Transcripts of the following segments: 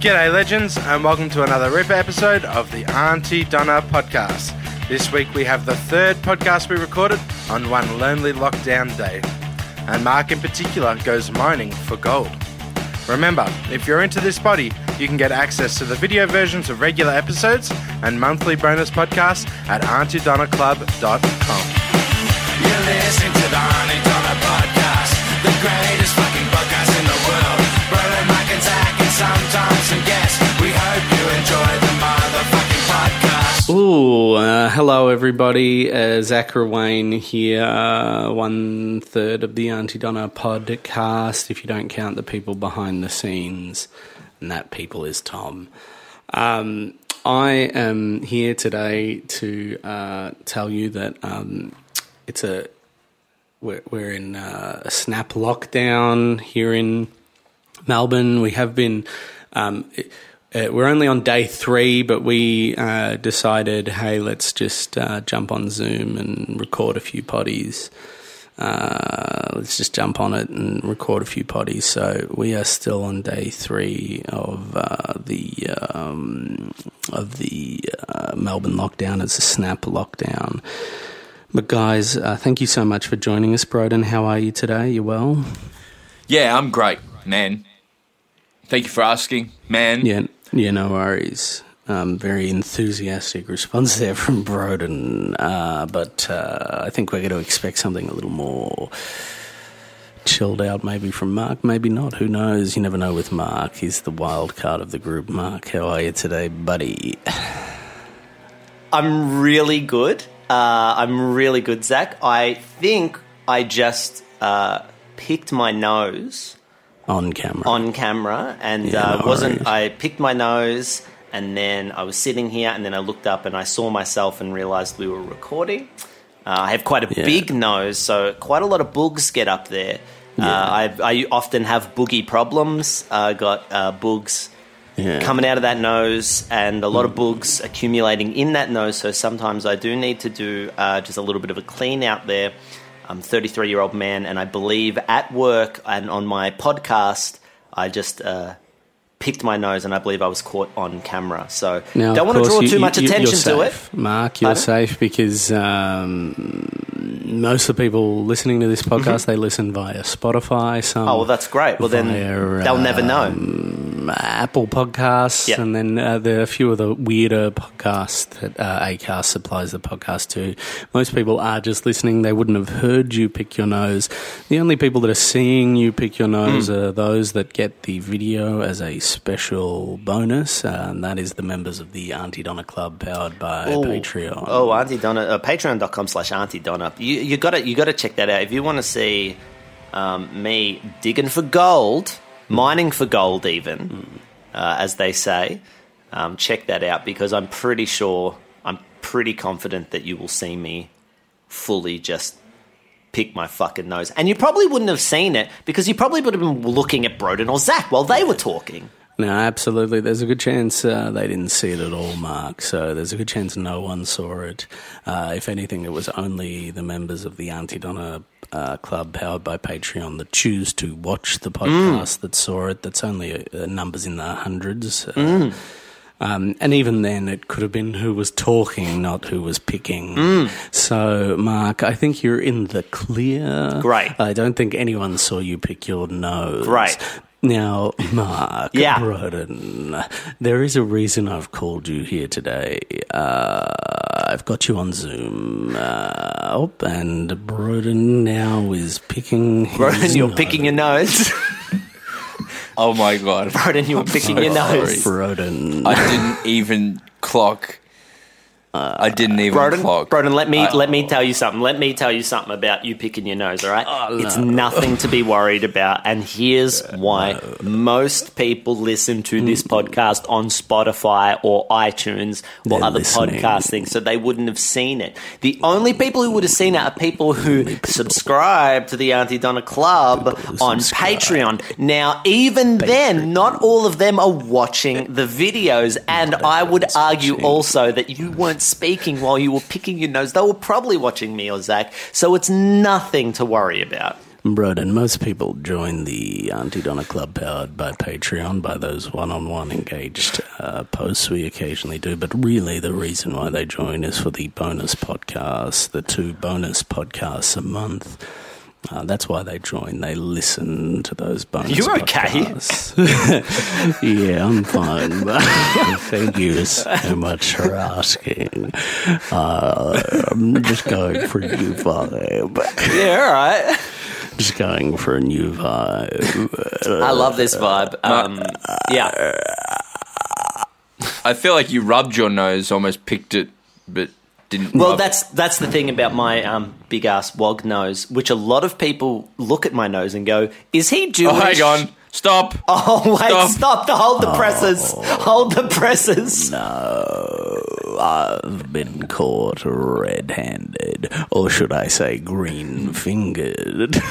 G'day, legends, and welcome to another Ripper episode of the Aunty Donna podcast. This week we have the third podcast we recorded on one lonely lockdown day. And Mark, in particular, goes mining for gold. Remember, if you're into this body, you can get access to the video versions of regular episodes and monthly bonus podcasts at auntydonnaclub.com. You're to the hello everybody. Uh, Zach Ruane here, uh, one third of the Aunty Donna podcast, if you don't count the people behind the scenes. And that people is Tom. Um, I am here today to uh, tell you that um, it's a we're, we're in uh, a snap lockdown here in Melbourne. We have been. Um, uh, we're only on day three, but we uh, decided, hey, let's just uh, jump on Zoom and record a few potties. Uh, let's just jump on it and record a few potties. So we are still on day three of uh, the um, of the uh, Melbourne lockdown. It's a snap lockdown. But guys, uh, thank you so much for joining us, Broden. How are you today? You well? Yeah, I'm great, man. Thank you for asking, man. Yeah, yeah, no worries. Um, very enthusiastic response there from Broden, uh, but uh, I think we're going to expect something a little more chilled out, maybe from Mark, maybe not. Who knows? You never know with Mark. He's the wild card of the group. Mark, how are you today, buddy? I'm really good. Uh, I'm really good, Zach. I think I just uh, picked my nose On camera. on camera, and Yeah, uh, no wasn't. worries. I picked my nose, and then I was sitting here, and then I looked up, and I saw myself, and realized we were recording. Uh, I have quite a Yeah. big nose, so quite a lot of boogs get up there. Uh, I, I often have boogie problems. I got uh, boogs yeah. coming out of that nose and a lot of bugs accumulating in that nose. So sometimes I do need to do uh, just a little bit of a clean out there. I'm a 33 year old man, and I believe at work and on my podcast, I just uh, picked my nose, and I believe I was caught on camera. So Now, don't want to draw you- too you- much you- attention to it. Mark, you're Pardon? safe because um, most of the people listening to this podcast they listen via Spotify. Some Mm-hmm. Oh well, that's great. Well then they'll never know. um, Apple Podcasts, Yeah. and then uh, there are a few of the weirder podcasts that uh, Acast supplies the podcast to. Most people are just listening; they wouldn't have heard you pick your nose. The only people that are seeing you pick your nose Hmm. are those that get the video as a special bonus, uh, and that is the members of the Aunty Donna Club, powered by Oh. Patreon. Oh, Aunty Donna, uh, patreon.com slash Aunty Donna. You, you gotta, you gotta check that out. If you want to see um, me digging for gold, mining for gold even, uh, as they say, um, check that out because I'm pretty sure, I'm pretty confident that you will see me fully just pick my fucking nose. And you probably wouldn't have seen it because you probably would have been looking at Broden or Zach while they were talking. No, absolutely. There's a good chance uh, they didn't see it at all, Mark. So there's a good chance no one saw it. Uh, if anything, it was only the members of the Aunty Donna uh, Club, powered by Patreon, that choose to watch the podcast that saw it. That's only uh, numbers in the hundreds. Uh, Um, and even then, it could have been who was talking, not who was picking. So, Mark, I think you're in the clear. Great. I don't think anyone saw you pick your nose. Great. Now, Mark, Yeah. Broden, there is a reason I've called you here today. Uh, I've got you on Zoom. Uh, oh, and Broden now is picking. Broden, you're nose. picking your nose. Oh my god. Broden, you were picking your nose. Broden. I didn't even clock. I didn't even Broden, clock. Broden, let me I- let me tell you something. Let me tell you something about you picking your nose. All right, Oh, it's nothing to be worried about. And here's why: most people listen to hmm. this podcast on Spotify or iTunes or They're other listening. podcast things, so they wouldn't have seen it. The only people who would have seen it are people who subscribe to the Aunty Donna Club on subscribe. Patreon. Now, even then, not all of them are watching the videos, and I would argue watching. also that you weren't speaking while you were picking your nose. They were probably watching me or Zach, so it's nothing to worry about. Broden, most people join the Aunty Donna Club powered by Patreon by those one on one engaged uh, posts we occasionally do, but really the reason why they join is for the bonus podcasts, the two bonus podcasts a month. Uh, that's why they join. They listen to those bonus You okay? podcasts. yeah, I'm fine. Thank you so much for asking. Uh, I'm just going for a new vibe. Yeah, all right. Just going for a new vibe. I love this vibe. Um, yeah. I feel like you rubbed your nose, almost picked it, but didn't. Well, rub. that's that's the thing about my um, big ass wog nose, which a lot of people look at my nose and go, "Is he Jewish?" Oh, hang on. Stop. Oh wait, Stop. stop! the hold the presses, hold the presses. No, I've been caught red handed, or should I say green fingered.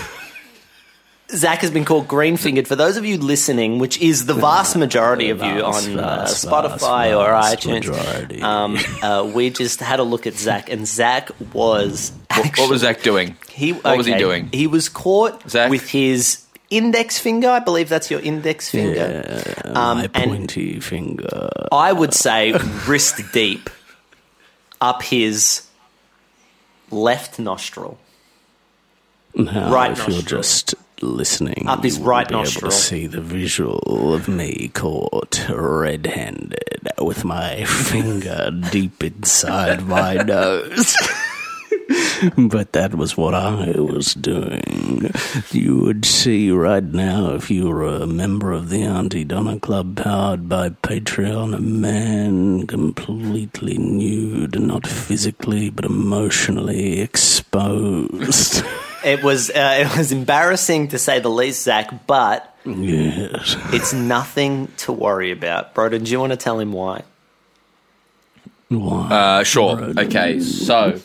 Zach has been called green fingered. For those of you listening, which is the vast majority of you on uh, Spotify or iTunes, um, uh, we just had a look at Zach, and Zach was actually, What was Zach doing? He, What was he doing? He was caught Zach? with his index finger. I believe that's your index finger. Um, My and pointy finger. I would say wrist deep up his left nostril. Right nostril. just listening, Up his right nostril. able to see the visual of me caught red-handed with my finger deep inside my nose. But that was what I was doing. You would see right now, if you were a member of the Aunty Donna Club powered by Patreon, a man completely nude, not physically but emotionally exposed. It was uh, it was embarrassing to say the least, Zach, but yes. it's nothing to worry about. Broden, do you want to tell him why? Why? Uh, sure. Okay. So,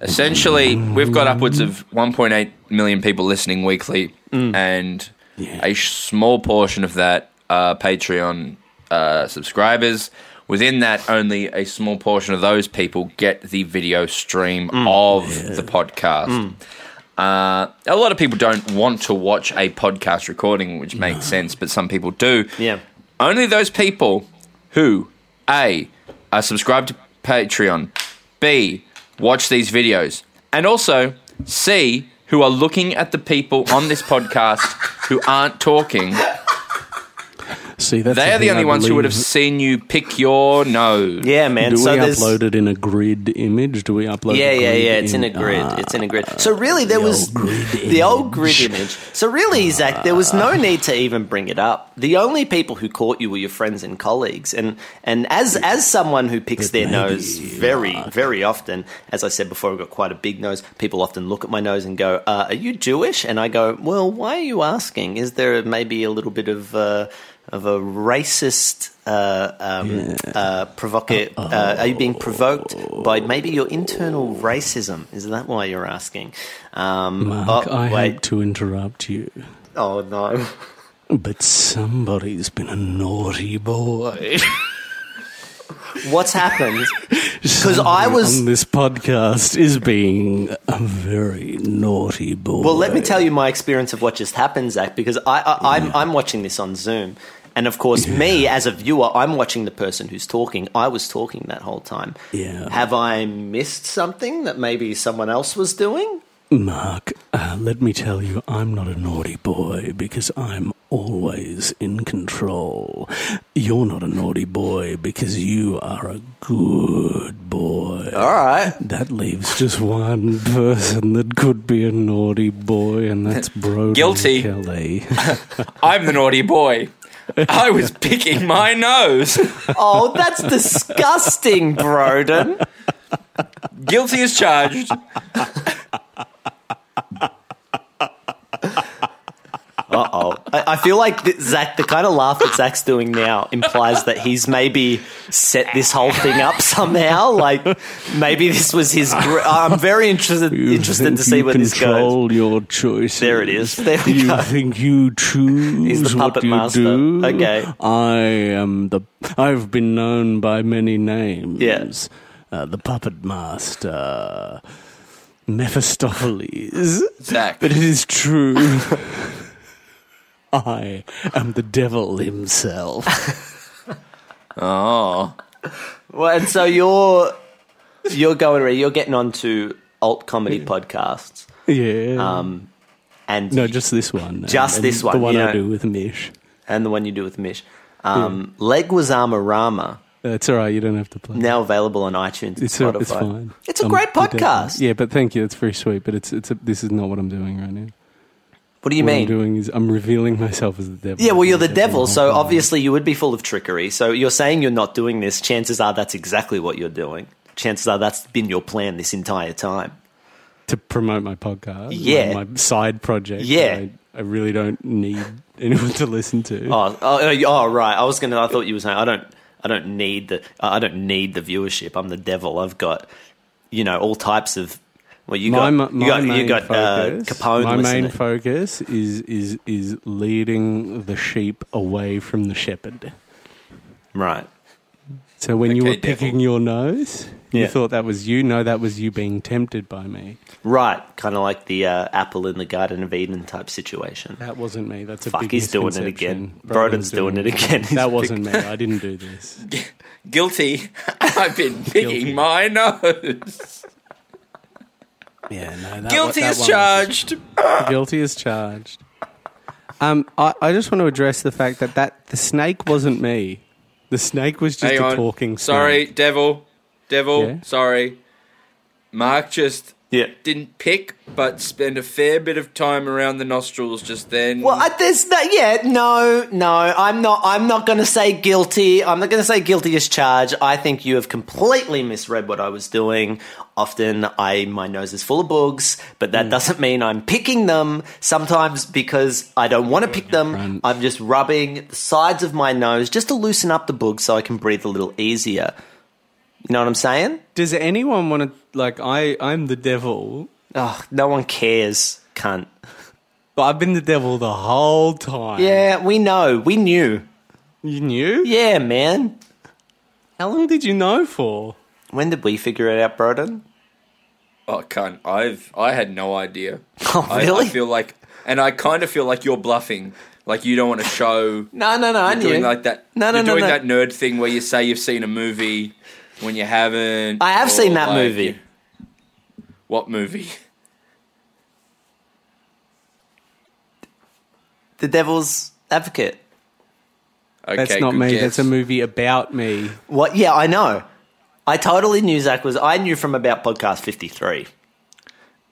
essentially, we've got upwards of 1.8 million people listening weekly, and a small portion of that are Patreon uh, subscribers. Within that, only a small portion of those people get the video stream of the podcast. Uh, a lot of people don't want to watch a podcast recording, which makes sense, but some people do. Yeah. Only those people who A are subscribed to Patreon, B watch these videos, and also C who are looking at the people on this podcast who aren't talking. See, that's They are the thing only I ones who would have seen you pick your nose. Yeah, man. Do so we there's upload it in a grid image? Do we upload? Yeah, the yeah, grid yeah. It's in a grid. Ah, it's in a grid. So really, there the was old grid the old grid image. image. So really, Zach, there was no need to even bring it up. The only people who caught you were your friends and colleagues. And and as as someone who picks their nose very very often, as I said before, I've got quite a big nose. People often look at my nose and go, uh, "Are you Jewish?" And I go, "Well, why are you asking? Is there maybe a little bit of uh, of a racist?" Uh, um, uh, provoca- uh, are you being provoked by maybe your internal racism? Is that why you're asking? Um, Mark, oh, I wait. hate to interrupt you, Oh no! but somebody's been a naughty boy. What's happened? Because I was. on this podcast is being a very naughty boy. Well, let me tell you my experience of what just happened, Zach. Because I, I, I'm, I'm watching this on Zoom, and of course, me as a viewer, I'm watching the person who's talking. I was talking that whole time. Yeah. Have I missed something that maybe someone else was doing? Mark, uh, let me tell you, I'm not a naughty boy because I'm always in control. You're not a naughty boy because you are a good boy. All right. That leaves just one person that could be a naughty boy, and that's Broden Guilty. Kelly. I'm the naughty boy. I was picking my nose. Oh, that's disgusting, Broden. Guilty as charged. Uh oh. I, I feel like Zach, the kind of laugh that Zach's doing now implies that he's maybe set this whole thing up somehow. Like maybe this was his. Gr- I'm very interested You interested to see where this goes. control your choices. There it is. There we you go. think you choose He's the what puppet you master. do? Okay. I am the. I've been known by many names. Yeah. Uh, the puppet master. Mephistopheles. Zach. But it is true. I am the devil himself. Oh. Well, and so you're you're going around, you're getting onto alt comedy podcasts, Yeah. um, and no, just this one. Just and this one, The one you I know. do with Mish. and the one you do with Mish. Um, Leguizamo Rama That's all right. You don't have to play. now available on iTunes and It's, Spotify. it's fine. It's a I'm great podcast. Yeah, but thank you. It's very sweet. But it's it's a, this is not what I'm doing right now. What do you what I'm mean? doing is I'm revealing myself as the devil. Yeah, well, you're the I'm devil, so obviously you would be full of trickery. So you're saying you're not doing this. Chances are that's exactly what you're doing. Chances are that's been your plan this entire time. to promote my podcast. Yeah. my, side project. Yeah. I, I really don't need anyone to listen to. Oh, oh, oh, oh, right. I was gonna. I thought you were saying I don't. I don't need the. I don't need the viewership. I'm the devil. I've got, you know, all types of. Well, you my, got. my you got. main You got uh, focus, Capone. my main focus is is is leading the sheep away from the shepherd. right. So when you were picking devil. your nose, you Yeah. thought that was you. No, that was you being tempted by me. Right. Kind of like the uh, apple in the Garden of Eden type situation. That wasn't me. That's a Fuck, big he's doing it again. Broden's doing it again. He's That wasn't me. I didn't do this. Guilty. I've been picking Guilty. my nose. Yeah, no. That, Guilty that as one was- charged. Guilty as charged. Um, I, I just want to address the fact that, that the snake wasn't me. The snake was just Hang a on. talking snake. Sorry, devil. Devil. Yeah? Sorry. Mark just Yeah. didn't pick, but spend a fair bit of time around the nostrils just then. Well, I, there's that. Yeah, no, no. I'm not. I'm not going to say guilty. I'm not going to say guilty as charged. I think you have completely misread what I was doing. Often, I my nose is full of bugs, but that doesn't mean I'm picking them. Sometimes because I don't want to pick them, front. I'm just rubbing the sides of my nose just to loosen up the bugs so I can breathe a little easier. You know what I'm saying? Does anyone want to like? I I'm the devil, Oh, no one cares, cunt. but I've been the devil the whole time. Yeah, we know. We knew. you knew. Yeah, man. How long did you know for? When did we figure it out, Broden? oh, cunt. I've I had no idea. Oh, I, really? I feel like, and I kind of feel like you're bluffing. Like you don't want to show. no, no, no. I You're knew. doing like that. No, no, you're no, doing no. that nerd thing where you say you've seen a movie when you haven't. I have or, seen that like, movie. What movie? The Devil's Advocate. Okay, That's not me. guess. That's a movie about me. What? Yeah, I know. I totally knew Zach was. I knew from about podcast fifty three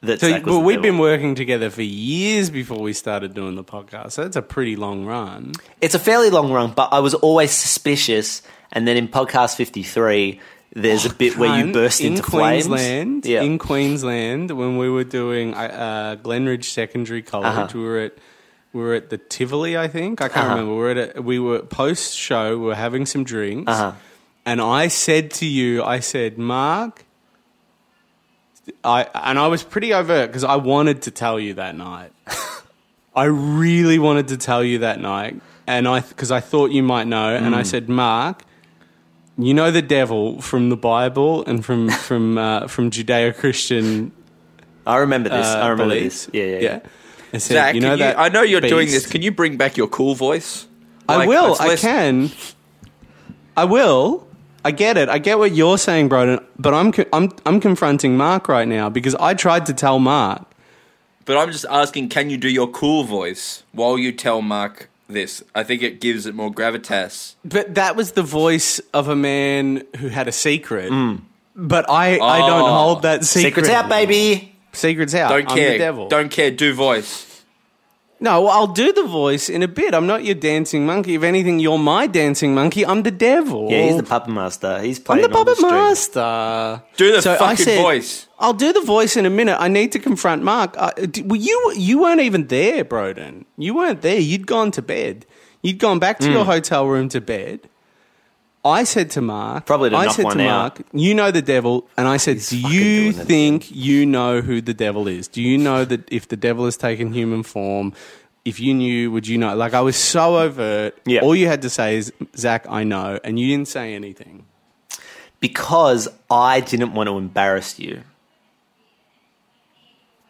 that So, Zach was well, we've been working together for years before we started doing the podcast. So that's a pretty long run. It's a fairly long run, but I was always suspicious. And then in podcast fifty three, there's a bit where you burst in into Queensland. flames. Yeah. In Queensland, when we were doing uh, Glenridge Secondary College, Uh-huh. we were at we were at the Tivoli, I think. I can't Uh-huh. remember. We were at a, we were post show. We were having some drinks, Uh-huh. and I said to you, I said, Mark. I and I was pretty overt because I wanted to tell you that night. I really wanted to tell you that night, and I because I thought you might know, and I Mm. said, Mark, you know the devil from the Bible and from from uh, from Judeo-Christian I remember this. uh, I remember beliefs. this. Yeah, yeah, yeah. I said, Zach, you know you-. I know you're doing this. Can you bring back your cool voice? I will. I can. I will. I get it. I get what you're saying, Broden. But I'm I'm I'm confronting Mark right now because I tried to tell Mark. But I'm just asking, can you do your cool voice while you tell Mark this? I think it gives it more gravitas. But that was the voice of a man who had a secret. But I, I don't Oh. hold that secret. Secrets out, baby. Secrets out. Don't I'm care. the devil. Don't care. Do voice. No, well, I'll do the voice in a bit. I'm not your dancing monkey. If anything, you're my dancing monkey. I'm the devil. Yeah, he's the puppet master. He's playing. I'm playing the all puppet strings. master. Do the So I fucking said- voice. I'll do the voice in a minute. I need to confront Mark. Uh, well, you you weren't even there, Broden. You weren't there. You'd gone to bed. You'd gone back to Hmm. your hotel room to bed. I said to Mark, Probably to I knock said one to out. Mark, you know the devil, and I said, do fucking you doing it think you know who the devil is? Do you know that if the devil has taken human form, if you knew, would you know? Like I was so overt. Yeah. All you had to say is, Zach, I know, and you didn't say anything. because I didn't want to embarrass you.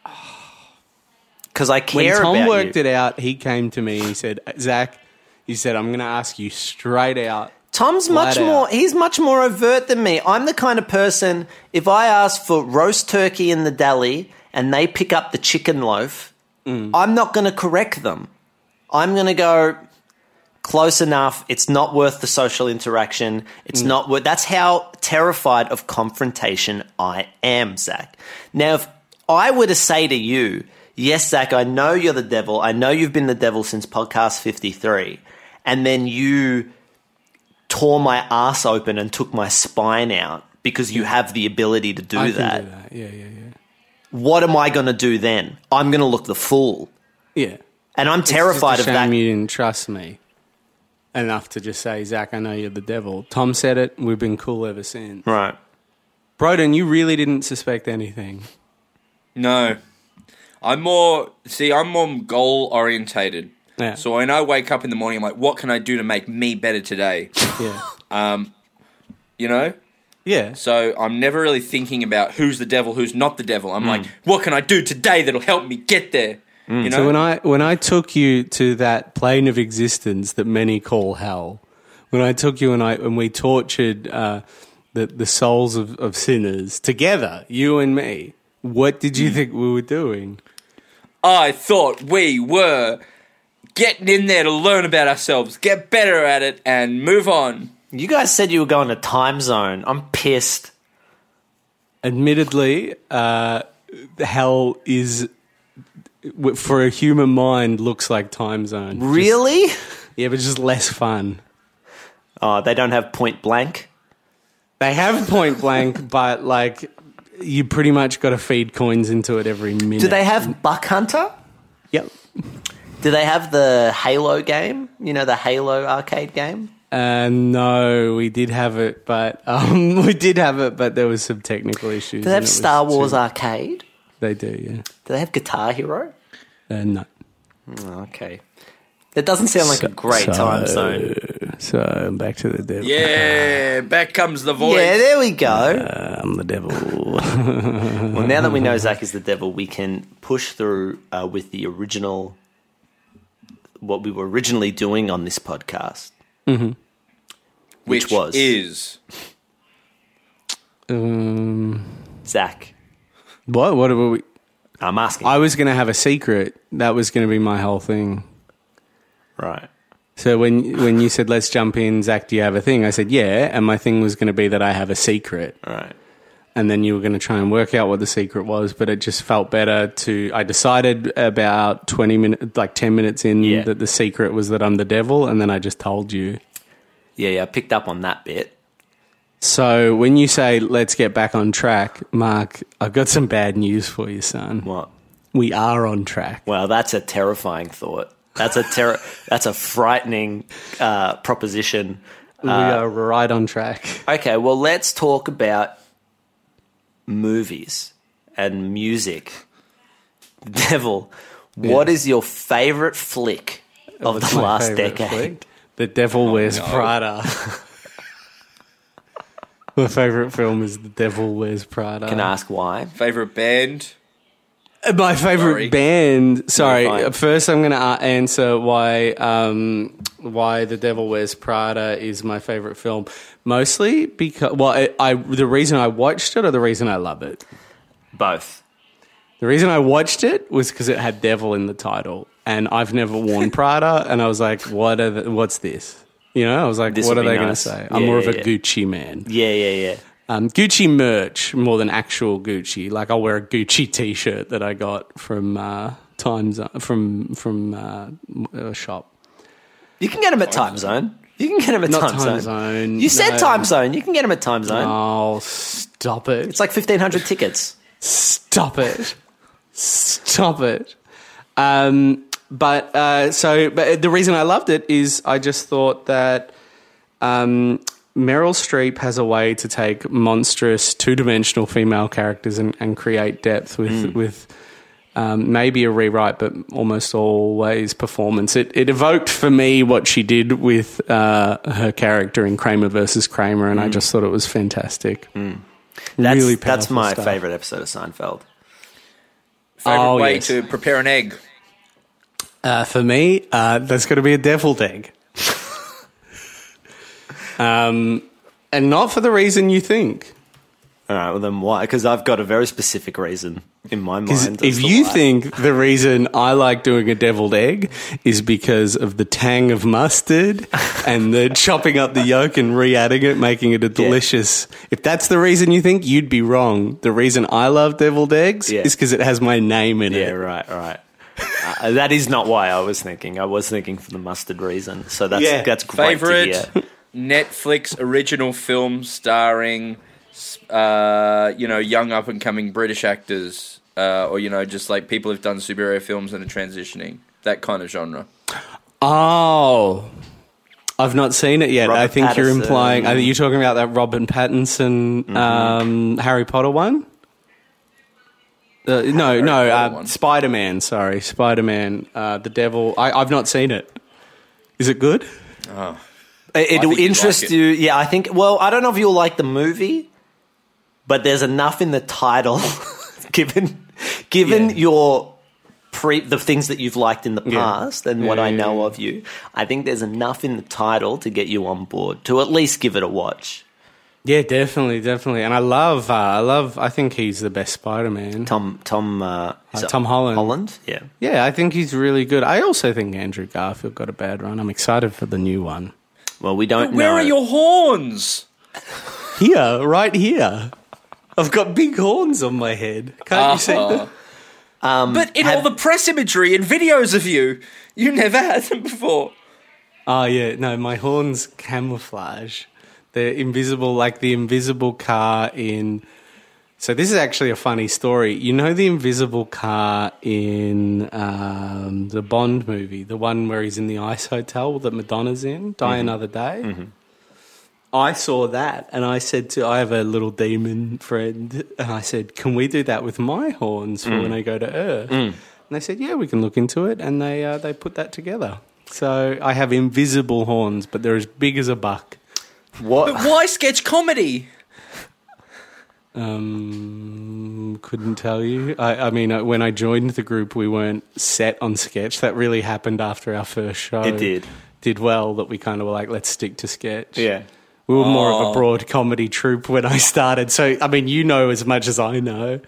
because I when care Tom about worked you. it out, he came to me. He said, "Zach," he said, "I'm going to ask you straight out." Tom's much Flat more. He's much more overt than me. I'm the kind of person. If I ask for roast turkey in the deli and they pick up the chicken loaf, Mm. I'm not going to correct them. I'm going to go close enough. It's not worth the social interaction. It's Mm. not worth. That's how terrified of confrontation I am, Zach. Now, if I were to say to you, "Yes, Zach, I know you're the devil. I know you've been the devil since podcast 53," and then you tore my ass open and took my spine out because you have the ability to do I that. can do that. Yeah, yeah, yeah. What am I going to do then? I'm going to look the fool. Yeah. And I'm terrified it's of just a shame that. You didn't trust me enough to just say, Zach, I know you're the devil. Tom said it. We've been cool ever since. Right. Broden, you really didn't suspect anything. No. I'm more see, I'm more goal orientated. Yeah. So when I wake up in the morning, I'm like, what can I do to make me better today? Yeah. Um, you know? Yeah. So I'm never really thinking about who's the devil, who's not the devil. I'm mm. like, what can I do today that'll help me get there? Mm. You know? So when I when I took you to that plane of existence that many call hell, when I took you and I and we tortured uh, the the souls of, of sinners together, you and me, what did you mm. think we were doing? I thought we were getting in there to learn about ourselves, get better at it, and move on. You guys said you were going to time zone. I'm pissed. Admittedly, uh, hell is for a human mind looks like time zone. Just- Really? yeah, but just less fun. Oh, they don't have point blank. They have point blank, but like you pretty much got to feed coins into it every minute. Do they have Buck Hunter? Yep. Do they have the Halo game? You know, the Halo arcade game? Uh, no, we did have it, but um, we did have it, but there was some technical issues. Do they have and it was Star Wars too- arcade? They do, yeah. Do they have Guitar Hero? Uh, no. Oh, okay. That doesn't sound like a great time zone. So back to the devil. Yeah, back comes the voice. Yeah, there we go. Uh, I'm the devil. Well, now that we know Zach is the devil, we can push through uh, with the original, what we were originally doing on this podcast. which, which was- is um, Zach, what? What were we? I'm asking. I was going to have a secret. That was going to be my whole thing. right. So when when you said let's jump in, Zach, do you have a thing? I said yeah, and my thing was going to be that I have a secret. Right. And then you were going to try and work out what the secret was but it just felt better to i decided about 20 minutes like 10 minutes in Yeah. that the secret was that i'm the devil and then i just told you Yeah, yeah, I picked up on that bit. so when you say let's get back on track mark i've got some bad news for you son What? we are on track Well, that's a terrifying thought. That's a ter- That's a frightening uh, proposition. we are right on track Okay, well, let's talk about movies and music. Devil, what is your favorite flick of What's the my last favourite decade? flick? the devil wears no. prada my favorite film is the devil wears prada Can I ask why? favorite band. My favorite Sorry. band. Sorry, fine. first I'm going to answer why um, why The Devil Wears Prada is my favorite film. Mostly because well, I, I the reason I watched it or the reason I love it. Both. The reason I watched it was because it had devil in the title, and I've never worn Prada, and I was like, what are the, what's this? You know, I was like, This what are they going to say? I'm Yeah, more of a yeah. Gucci man. Yeah, yeah, yeah. Um, Gucci merch more than actual Gucci. Like I'll wear a Gucci T-shirt that I got from uh, Times from from uh, a shop. You can get them at Time Zone. You can get them at Not Time, Time Zone. Zone. You said no. Time Zone. You can get them at Time Zone. Oh, stop it! It's like 1,500 tickets. Stop it! Stop it! Um, but uh, so, but the reason I loved it is I just thought that um, Meryl Streep has a way to take monstrous two-dimensional female characters and, and create depth with with um, maybe a rewrite, but almost always performance. It it evoked for me what she did with uh, her character in Kramer versus Kramer, and I just thought it was fantastic. That's, really that's my stuff. favorite episode of Seinfeld. Favorite Oh, way yes. to prepare an egg? Uh, for me, uh, that's going to be a deviled egg. Um, and not for the reason you think. All right, well then why? Because I've got a very specific reason in my mind. if you why. think the reason I like doing a deviled egg is because of the tang of mustard and the chopping up the yolk and re-adding it, making it a delicious. If that's the reason you think, you'd be wrong. The reason I love deviled eggs Yeah. is because it has my name in it. Yeah, right, right. Uh, that is not why I was thinking. I was thinking for the mustard reason. So that's Yeah. that's great to Favorite hear. Netflix original film starring, uh, you know, young up and coming British actors, uh, or you know, just like people who've done superhero films and are transitioning. That kind of genre. Oh. I've not seen it yet. Robert I think you're implying. I think you're talking about that Robin Pattinson Mm-hmm. um, Harry Potter one. Uh, no, no, uh. Spider Man. Sorry, Spider Man. Uh, the Devil. I, I've not seen it. Is it good? It, think it'll interest like it. you. Yeah, I think. Well, I don't know if you'll like the movie, but there's enough in the title, given given Yeah. your pre the things that you've liked in the Yeah. past and what Yeah, I know yeah. of you. I think there's enough in the title to get you on board to at least give it a watch. Yeah, definitely, definitely. And I love, uh, I love. I think he's the best Spider Man. Tom Tom uh, Uh, Tom Holland. Holland, yeah. Yeah, I think he's really good. I also think Andrew Garfield got a bad run. I'm excited for the new one. Well, we don't know. Where know. are your horns? Here, right here. I've got big horns on my head. Can't you see uh-huh. them? Um, but in all the press imagery and videos of you, you never had them before. Oh yeah, no, my horns camouflage. They're invisible, like the invisible car in. So this is actually a funny story. You know the invisible car in um, the Bond movie, the one where he's in the ice hotel that Madonna's in, Die Another Day. I saw that, and I said to I have a little demon friend, and I said, "Can we do that with my horns for when I go to Earth?" And they said, "Yeah, we can look into it," and they uh, they put that together. So I have invisible horns, but they're as big as a buck. what? But why sketch comedy? Um, couldn't tell you. I, I mean, uh, when I joined the group, we weren't set on sketch. That really happened after our first show. It did. Did well that we kind of were like, let's stick to sketch. Yeah. We were more of Oh. a broad comedy troupe when I started. So, I mean, you know as much as I know.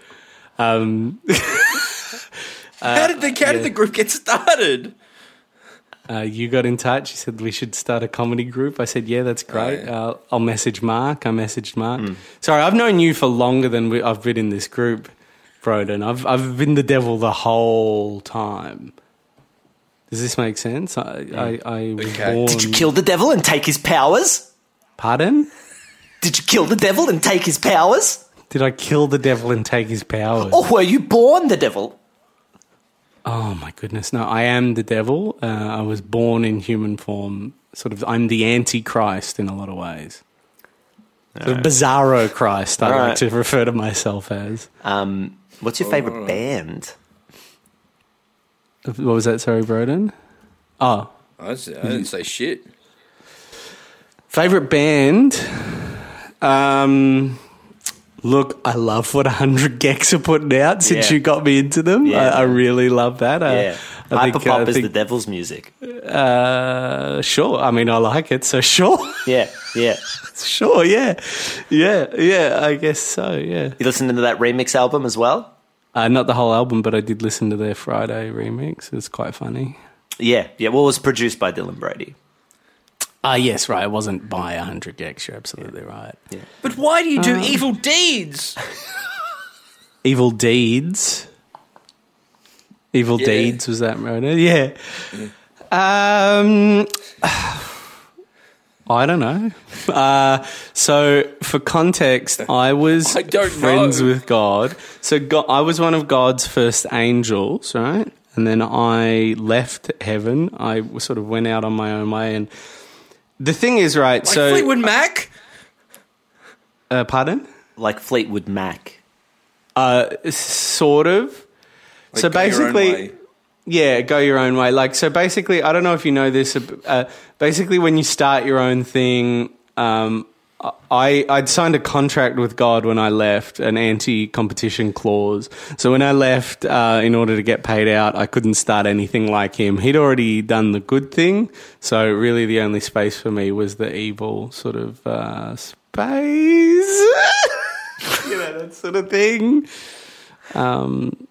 Um, how did the how did the group get started? Uh, you got in touch. You said we should start a comedy group. I said, yeah, that's great. yeah. Uh, I'll message Mark. I messaged Mark. Sorry, I've known you for longer than we, I've been in this group, Broden. I've, I've been the devil the whole time. Does this make sense? I, I, I was Okay. born. Did you kill the devil and take his powers? Pardon? Did you kill the devil and take his powers? Did I kill the devil and take his powers? Or were you born the devil? Oh my goodness! No, I am the devil. Uh, I was born in human form. Sort of, I'm the antichrist in a lot of ways. The bizarro Christ, I like to refer to myself as. Um, what's your favorite band? What was that? Sorry, Broden. Oh, I, was- I didn't say shit. favorite band. Um, look, I love what 100 gecs are putting out since Yeah. you got me into them. Yeah. I, I really love that. Yeah, I hyperpop think, uh, is think- the devil's music. Uh, sure. I mean, I like it, so sure. Yeah, yeah. sure, yeah. Yeah, yeah, I guess so, yeah. You listening to that remix album as well? Uh, not the whole album, but I did listen to their Friday remix. It was quite funny. Yeah, yeah. Well, it was produced by Dylan Brady. Ah, yes, right. It wasn't by 100 gecs. You're absolutely right. Yeah. But why do you do evil deeds? Evil Deeds. Evil Yeah. Deeds, was that right? Yeah. Um, I don't know. Uh, so, for context, I was I don't friends know. with God. So, God, I was one of God's first angels, right? And then I left heaven. I sort of went out on my own way. And the thing is, right? Like so, Fleetwood Mac? uh, pardon? Like Fleetwood Mac. Uh, sort of. Like, so go your own basically, way. yeah, go your own way. Like, so basically, I don't know if you know this. Uh, basically, when you start your own thing, um, I I'd signed a contract with God when I left, an anti-competition clause. So when I left, uh, in order to get paid out, I couldn't start anything like him. He'd already done the good thing, so really the only space for me was the evil sort of uh, space. you know that sort of thing. Um,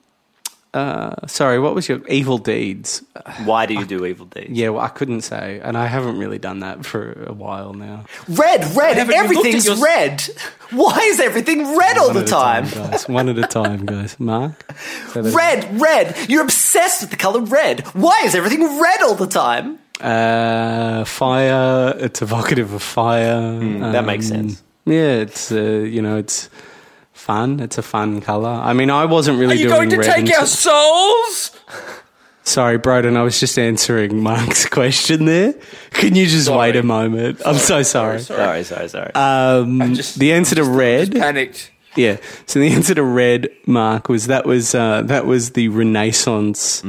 uh, sorry, what was your evil deeds? Why do you do evil deeds? Yeah, well, I couldn't say, and I haven't really done that for a while now. Red, red, Haven't you looked everything's your- red. Why is everything red all the at a time? guys. One at a time, guys. Mark, say that Red, red. You're obsessed with the color red. Why is everything red all the time? Uh, fire. It's evocative of fire. that makes Um, sense. Yeah, it's uh, you know it's fun. It's a fun color. I mean, I wasn't really Are you doing going to take our souls? Sorry, Broden. I was just answering Mark's question there. Can you just Sorry. wait a moment? I'm so sorry. Sorry, sorry, sorry. Um, just- the answer to red. Panicked. Yeah. So the answer to red, Mark, was that was uh, that was the Renaissance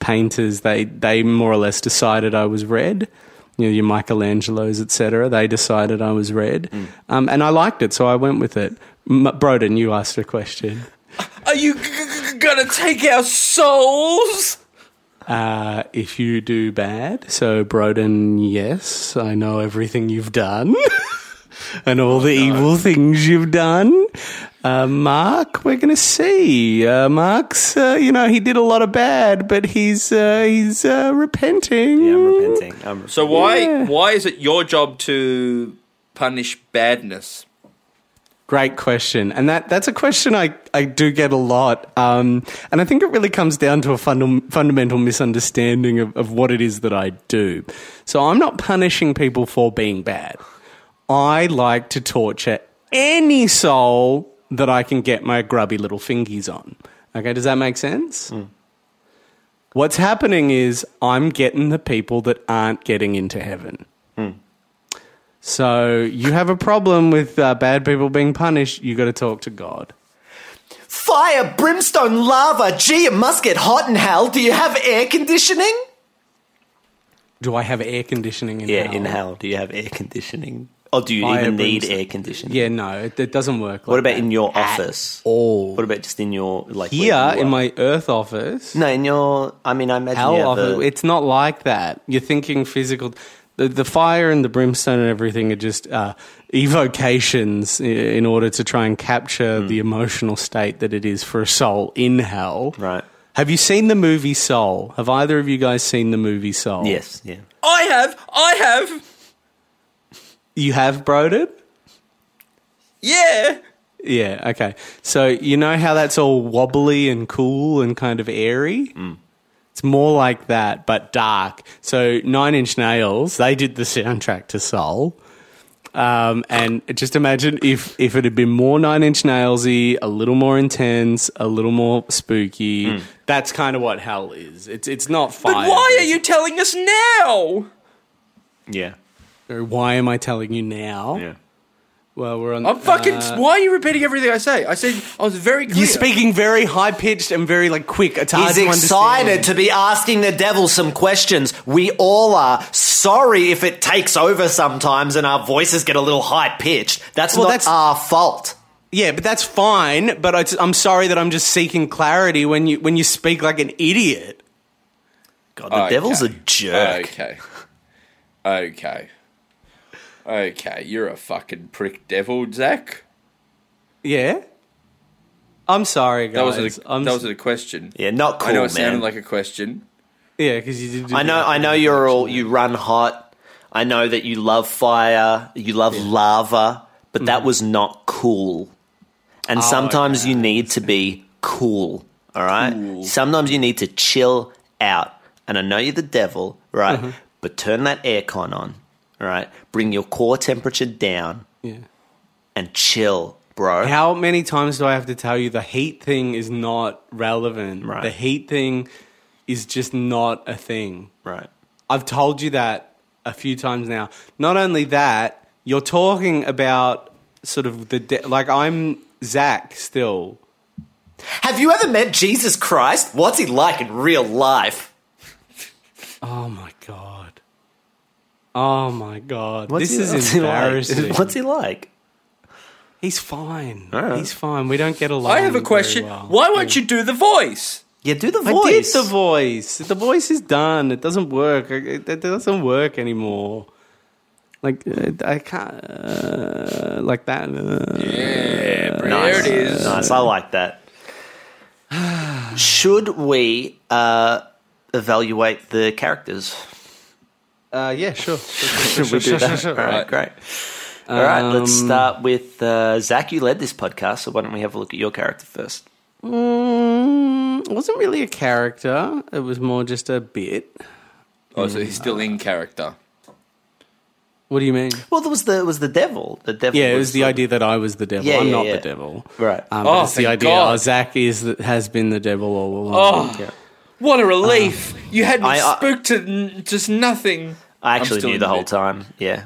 painters. They they more or less decided I was red. You know, your Michelangelos, etc. They decided I was red, um, and I liked it, so I went with it. M- Broden, you asked a question. Are you g- g- g- gonna take our souls? Uh, if you do bad, so Broden, yes, I know everything you've done. And all the evil things you've done, uh, Mark. We're going to see. Uh, Mark's, uh, you know, he did a lot of bad, but he's uh, he's uh, repenting. yeah, I'm repenting. I'm repenting. So why Yeah. why is it your job to punish badness? Great question, and that that's a question I, I do get a lot, um, and I think it really comes down to a fundam- fundamental misunderstanding of, of what it is that I do. So I'm not punishing people for being bad. I like to torture any soul that I can get my grubby little fingies on. Okay, does that make sense? What's happening is I'm getting the people that aren't getting into heaven. So you have a problem with uh, bad people being punished, you got to talk to God. Fire, brimstone, lava. Gee, it must get hot in hell. Do you have air conditioning? Do I have air conditioning in Yeah, hell? in hell. Do you have air conditioning? Or do you Fire, even need brimstone. air conditioning? Yeah, no, it, it doesn't work. What about that. in your At office? all? What about just in your like where Here you in my Earth office, no in your? I mean, I imagine hell you have office, a- it's not like that. You're thinking physical. The, the fire and the brimstone and everything are just uh, evocations in order to try and capture Hmm. the emotional state that it is for a soul in hell. right. Have you seen the movie Soul? Have either of you guys seen the movie Soul? Yes, yeah. I have, I have, You have, Broden? yeah. Yeah, okay. So you know how that's all wobbly and cool and kind of airy? It's more like that, but dark. So Nine Inch Nails, they did the soundtrack to Soul. Um, and just imagine if, if it had been more Nine Inch Nailsy, a little more intense, a little more spooky. That's kind of what hell is. It's it's not fire. But why are you telling us now? Yeah. Why am I telling you now? Yeah. Well, we're on. I'm fucking. uh, why are you repeating everything I say? I said I was very clear. You're speaking very high pitched and very like quick. It's hard He's to excited understand. to be asking the devil some questions. We all are. Sorry if it takes over sometimes and our voices get a little high pitched. That's Well, not that's- our fault. Yeah, but that's fine. But I, I'm sorry that I'm just seeking clarity when you when you speak like an idiot. God, the Okay. devil's a jerk. Okay. Okay. Okay, you're a fucking prick devil, Zach. Yeah. I'm sorry, That guys. was a, I'm that was a question. Yeah, not cool, I know it man. sounded like a question. yeah, because you did. I know, I know you're all you run hot. I know that you love fire, you love lava, but that mm-hmm. was not cool. And oh, sometimes you need to be cool. All right. Sometimes you need to chill out. And I know you're the devil, right? Mm-hmm. But turn that aircon on. All right. Bring your core temperature down Yeah. and chill, bro. How many times do I have to tell you the heat thing is not relevant? Right. The heat thing is just not a thing. right. I've told you that a few times now. Not only that, you're talking about sort of the de- like I'm Zach still. Have you ever met Jesus Christ? What's he like in real life? Oh my god. Oh my god, What's this he- is what's he like? embarrassing. What's he like? He's fine. Alright. He's fine. We don't get along. I have a very question. well. Why won't you do the voice? Yeah, do the voice. I did the voice. The voice is done. It doesn't work. It, it doesn't work anymore. Like uh, I can't uh, like that. Uh, Yeah, Nice. there it is. Nice. I like that. Should we uh, evaluate the characters? Uh, yeah, sure. Should we do that? All right, Right. great. All right, let's Um, start with uh, Zach. You led this podcast, so why don't we have a look at your character first? Mm, it wasn't really a character. It was more just a bit. Oh, so he's still in character. What do you mean? Well, there was the it was the devil. The devil. Yeah, it was the the- idea that I was the devil. Yeah, I'm yeah, not yeah. the devil. Right. Um, Oh, but it's the thank idea. God. Oh, Zach is has been the devil all along. Oh, Yeah. What a relief! you had me I- I- spooked to n- just nothing. I actually knew the the whole time. Yeah.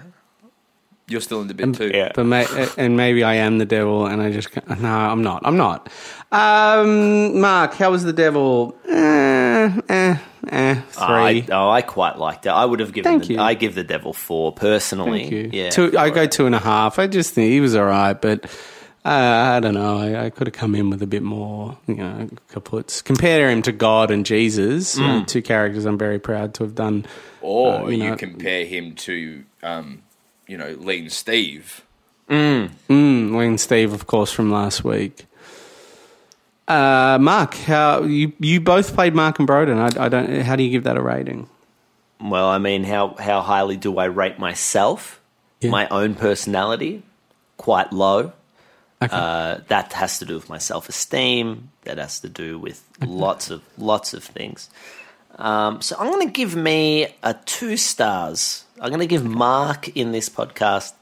You're still in the bit too. Yeah. But may, and maybe I am the devil, and I just can't- no, I'm not. I'm not. Um, Mark, how was the devil? Eh, eh, eh, three. I, oh, I quite liked it. I would have given. Thank the, you. I give the devil four personally. Thank you. Yeah. Two, I go two and a half. I just think he was all right, but uh, I don't know. I, I could have come in with a bit more, you know, kaputs. Compare him to God and Jesus, uh, two characters I'm very proud to have done. Or Uh, you you, know- compare him to, um, you know, Lean Steve. Mm, Wayne Steve, of course, from last week. Uh, Mark, how you you both played Mark and Broden? I, I don't. How do you give that a rating? Well, I mean, how how highly do I rate myself? Yeah. My own personality, quite low. Okay. Uh, that has to do with my self esteem. That has to do with lots of lots of things. Um, so I'm going to give me a two stars. I'm going to give Mark in this podcast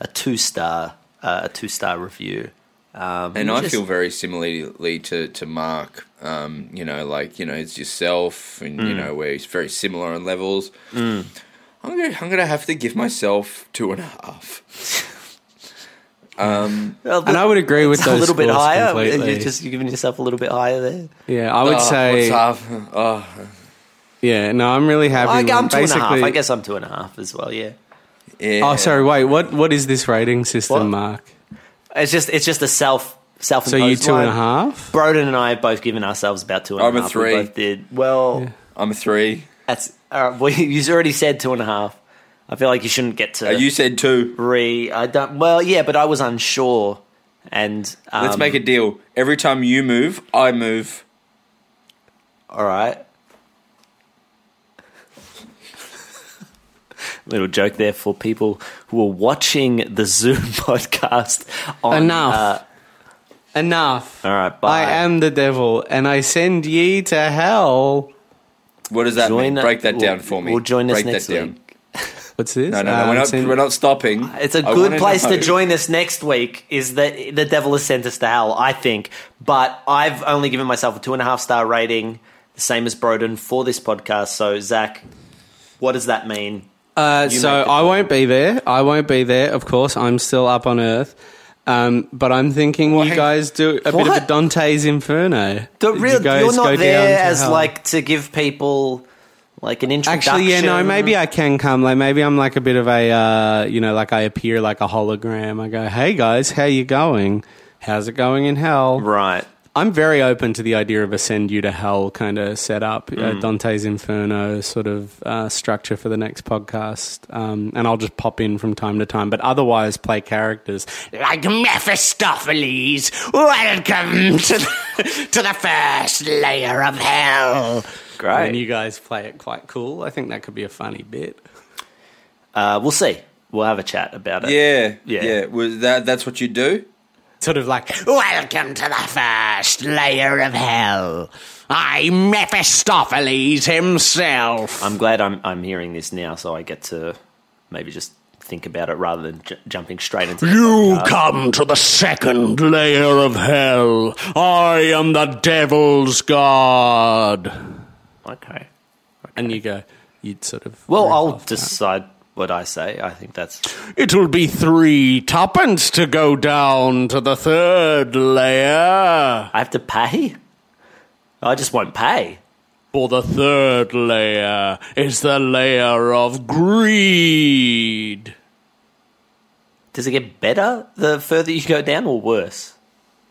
a two star uh, a two star review. Um, And I just- feel very similarly to, to Mark. Um, you know, like, you know, it's yourself and, Mm. you know, where he's very similar on levels. I'm going to I'm gonna have to give myself two and a half. um, Well, and I would agree with those a little bit higher. completely. You're just you're giving yourself a little bit higher there. yeah, I would oh, say. Oh, Yeah, no, I'm really happy. I, I'm two and a half. I guess I'm two and a half as well. Yeah. yeah. Oh, sorry. Wait, what? What is this rating system, What? Mark? It's just it's just a self self. So you two and a half? Broden and I have both given ourselves about two and a half. I'm a We three. both did well. I'm a three. That's uh, well, you've already said two and a half. I feel like you shouldn't get to Uh, you said two. three. I don't. Well, yeah, but I was unsure, and um, Let's make a deal. Every time you move, I move. All right. Little joke there for people who are watching the Zoom podcast. On, Enough. uh, Enough. all right, bye. I am the devil, and I send ye to hell. What does that Join mean? Break that down for me. we'll join us Break next that down. week. What's this? No, no, no. Um, we're, not, send- we're not stopping. It's a I good wanna place know. to join us next week. Is that the devil has sent us to hell? I think, but I've only given myself a two and a half star rating, the same as Broden for this podcast. So Zach, what does that mean? Uh, so I call. won't be there. I won't be there. Of course, I'm still up on Earth. Um, but I'm thinking you hang- guys do a bit of a Dante's Inferno. The You real, guys you're go not down there to as hell. like to give people like an introduction. Actually, yeah, no, maybe I can come. Like maybe I'm like a bit of a, uh, you know, like I appear like a hologram. I go, hey guys, how you going? How's it going in hell? right. I'm very open to the idea of a send you to hell kind of setup, uh, Dante's Inferno sort of uh, structure for the next podcast, um, and I'll just pop in from time to time. But otherwise, play characters like Mephistopheles. Welcome to the, to the first layer of hell. Great. And you guys play it quite cool. I think that could be a funny bit. Uh, we'll see. We'll have a chat about it. Yeah, Yeah. yeah. Was that that's what you do? Sort of like, welcome to the first layer of hell. I'm Mephistopheles himself. I'm glad I'm I'm hearing this now, so I get to maybe just think about it rather than j- jumping straight into. You podcast. come to the second layer of hell. I am the devil's god. Okay. And you go, you'd sort of. Well, I'll off that. decide what I say. I think that's It'll be three tuppence to go down to the third layer. I have to pay. I just won't pay. For the third layer is the layer of greed. Does it get better the further you go down, or worse?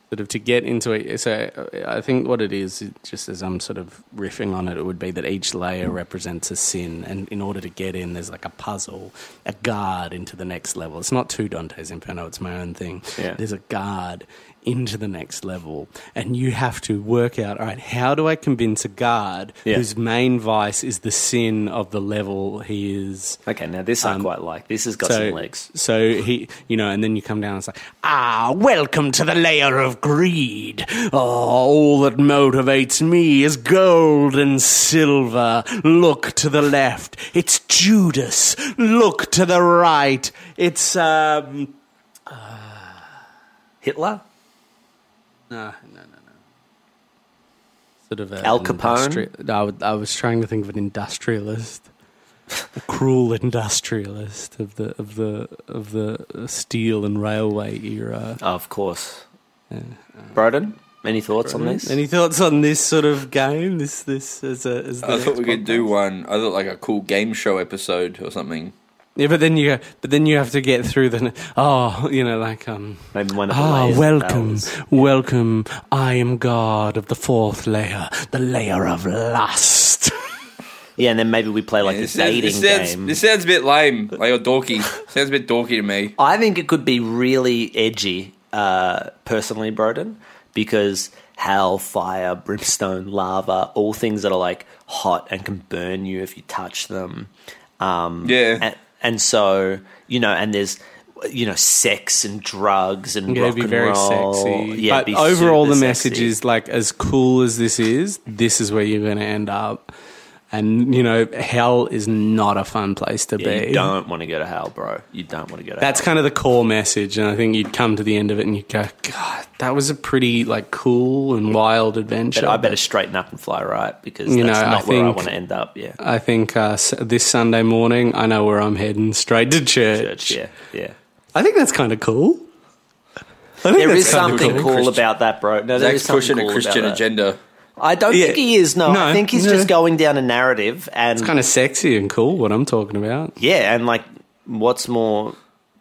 Sort of to get into it. So uh, I think what it is, just as I'm sort of riffing on it, it would be that each layer represents a sin, and in order to get in, there's like a puzzle, a guard into the next level. It's not two Dante's Inferno; it's my own thing. Yeah. There's a guard into the next level, and you have to work out. All right, how do I convince a guard Yeah. whose main vice is the sin of the level he is? Okay, now this I Um, quite like. This has got some legs. So he, you know, and then you come down and it's like, ah, welcome to the layer of greed. Oh, all that motivates me is gold and silver. Look to the left. It's Judas. Look to the right. It's, um, Hitler? No, no, no, no. Sort of a Al Capone? industri- No, I would- I was trying to think of an industrialist. A cruel industrialist of the of the of the steel and railway era. Oh, of course. Uh, Broden, any thoughts on this? Any thoughts on this sort of game? This this as a as the I thought we next could do one. I thought like a cool game show episode or something. Yeah, but then you but then you have to get through the oh you know like um Maybe one of the ah layers of welcome powers. welcome I am God of the fourth layer the layer of lust. Yeah, and then maybe we play like Yeah, a this, sounds, dating this, sounds, game. this sounds a bit lame, like or dorky. sounds a bit dorky to me. I think it could be really edgy, uh, personally, Broden, because hell, fire, brimstone, lava, all things that are like hot and can burn you if you touch them. Um, Yeah. And, and so, you know, and there's, you know, sex and drugs and Yeah, rock be and very roll. sexy. Yeah, but overall, the message sexy. is like as cool as this is, this is where you're going to end up. And you know, hell is not a fun place to Yeah, be. you don't want to go to hell, bro. You don't want to go to That's hell. kind of the core message, and I think you'd come to the end of it and you'd go, "God, that was a pretty like cool and wild adventure." But I better straighten up and fly right because You that's know, I not where I want to end up. Yeah, I think uh, this Sunday morning, I know where I'm heading straight to church. church. Yeah, yeah. I think that's kind of cool. I think There that's is kinda something cool. cool about that, bro. No, there is Zach's pushing cool a about Christian that. agenda. I don't Yeah. think he is. No, No, I think he's no. just going down a narrative, and It's kind of sexy and cool. What I'm talking about. yeah, and like, what's more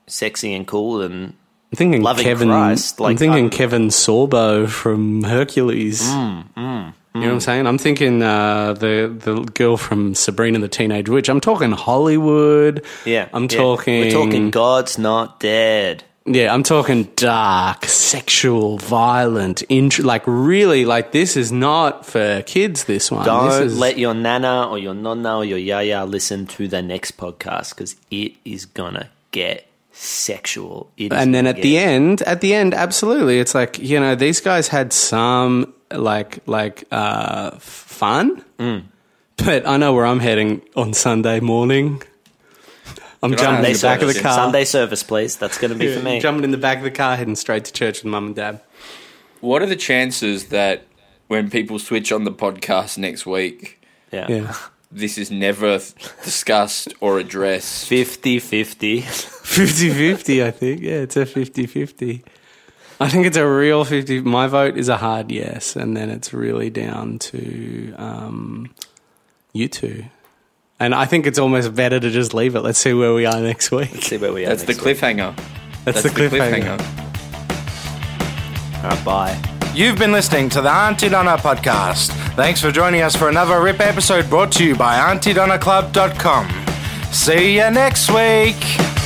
sexy and cool than I'm thinking Loving Kevin. Christ, I'm like, thinking um, Kevin Sorbo from Hercules. Mm, you know what I'm saying? I'm thinking uh, the the girl from Sabrina the Teenage Witch. I'm talking Hollywood. yeah? I'm yeah. talking. We're talking. God's not dead. Yeah, I'm talking dark, sexual, violent, int- like really, like this is not for kids. This one. Don't this is, let your nana or your nonna or your yaya listen to the next podcast because it is gonna get sexual. It is and then gonna at get- the end, at the end, absolutely, it's like you know these guys had some like like uh, fun, Mm. but I know where I'm heading on Sunday morning. I'm jumping in the back of the car. Sunday service, please. That's gonna be Yeah, for me. Jumping in the back of the car, heading straight to church with mum and dad. What are the chances that when people switch on the podcast next week, Yeah. Yeah, this is never discussed or addressed? 50 50. 50-50, I think. Yeah, it's a 50-50. I think it's a real 50. My vote is a hard yes, and then it's really down to um, you two. And I think it's almost better to just leave it. Let's see where we are next week. Let's See where we are. That's the next week. cliffhanger. That's, the cliffhanger. All right, ah, bye. You've been listening to the Aunty Donna podcast. Thanks for joining us for another RIP episode brought to you by AuntyDonnaClub.com. See you next week.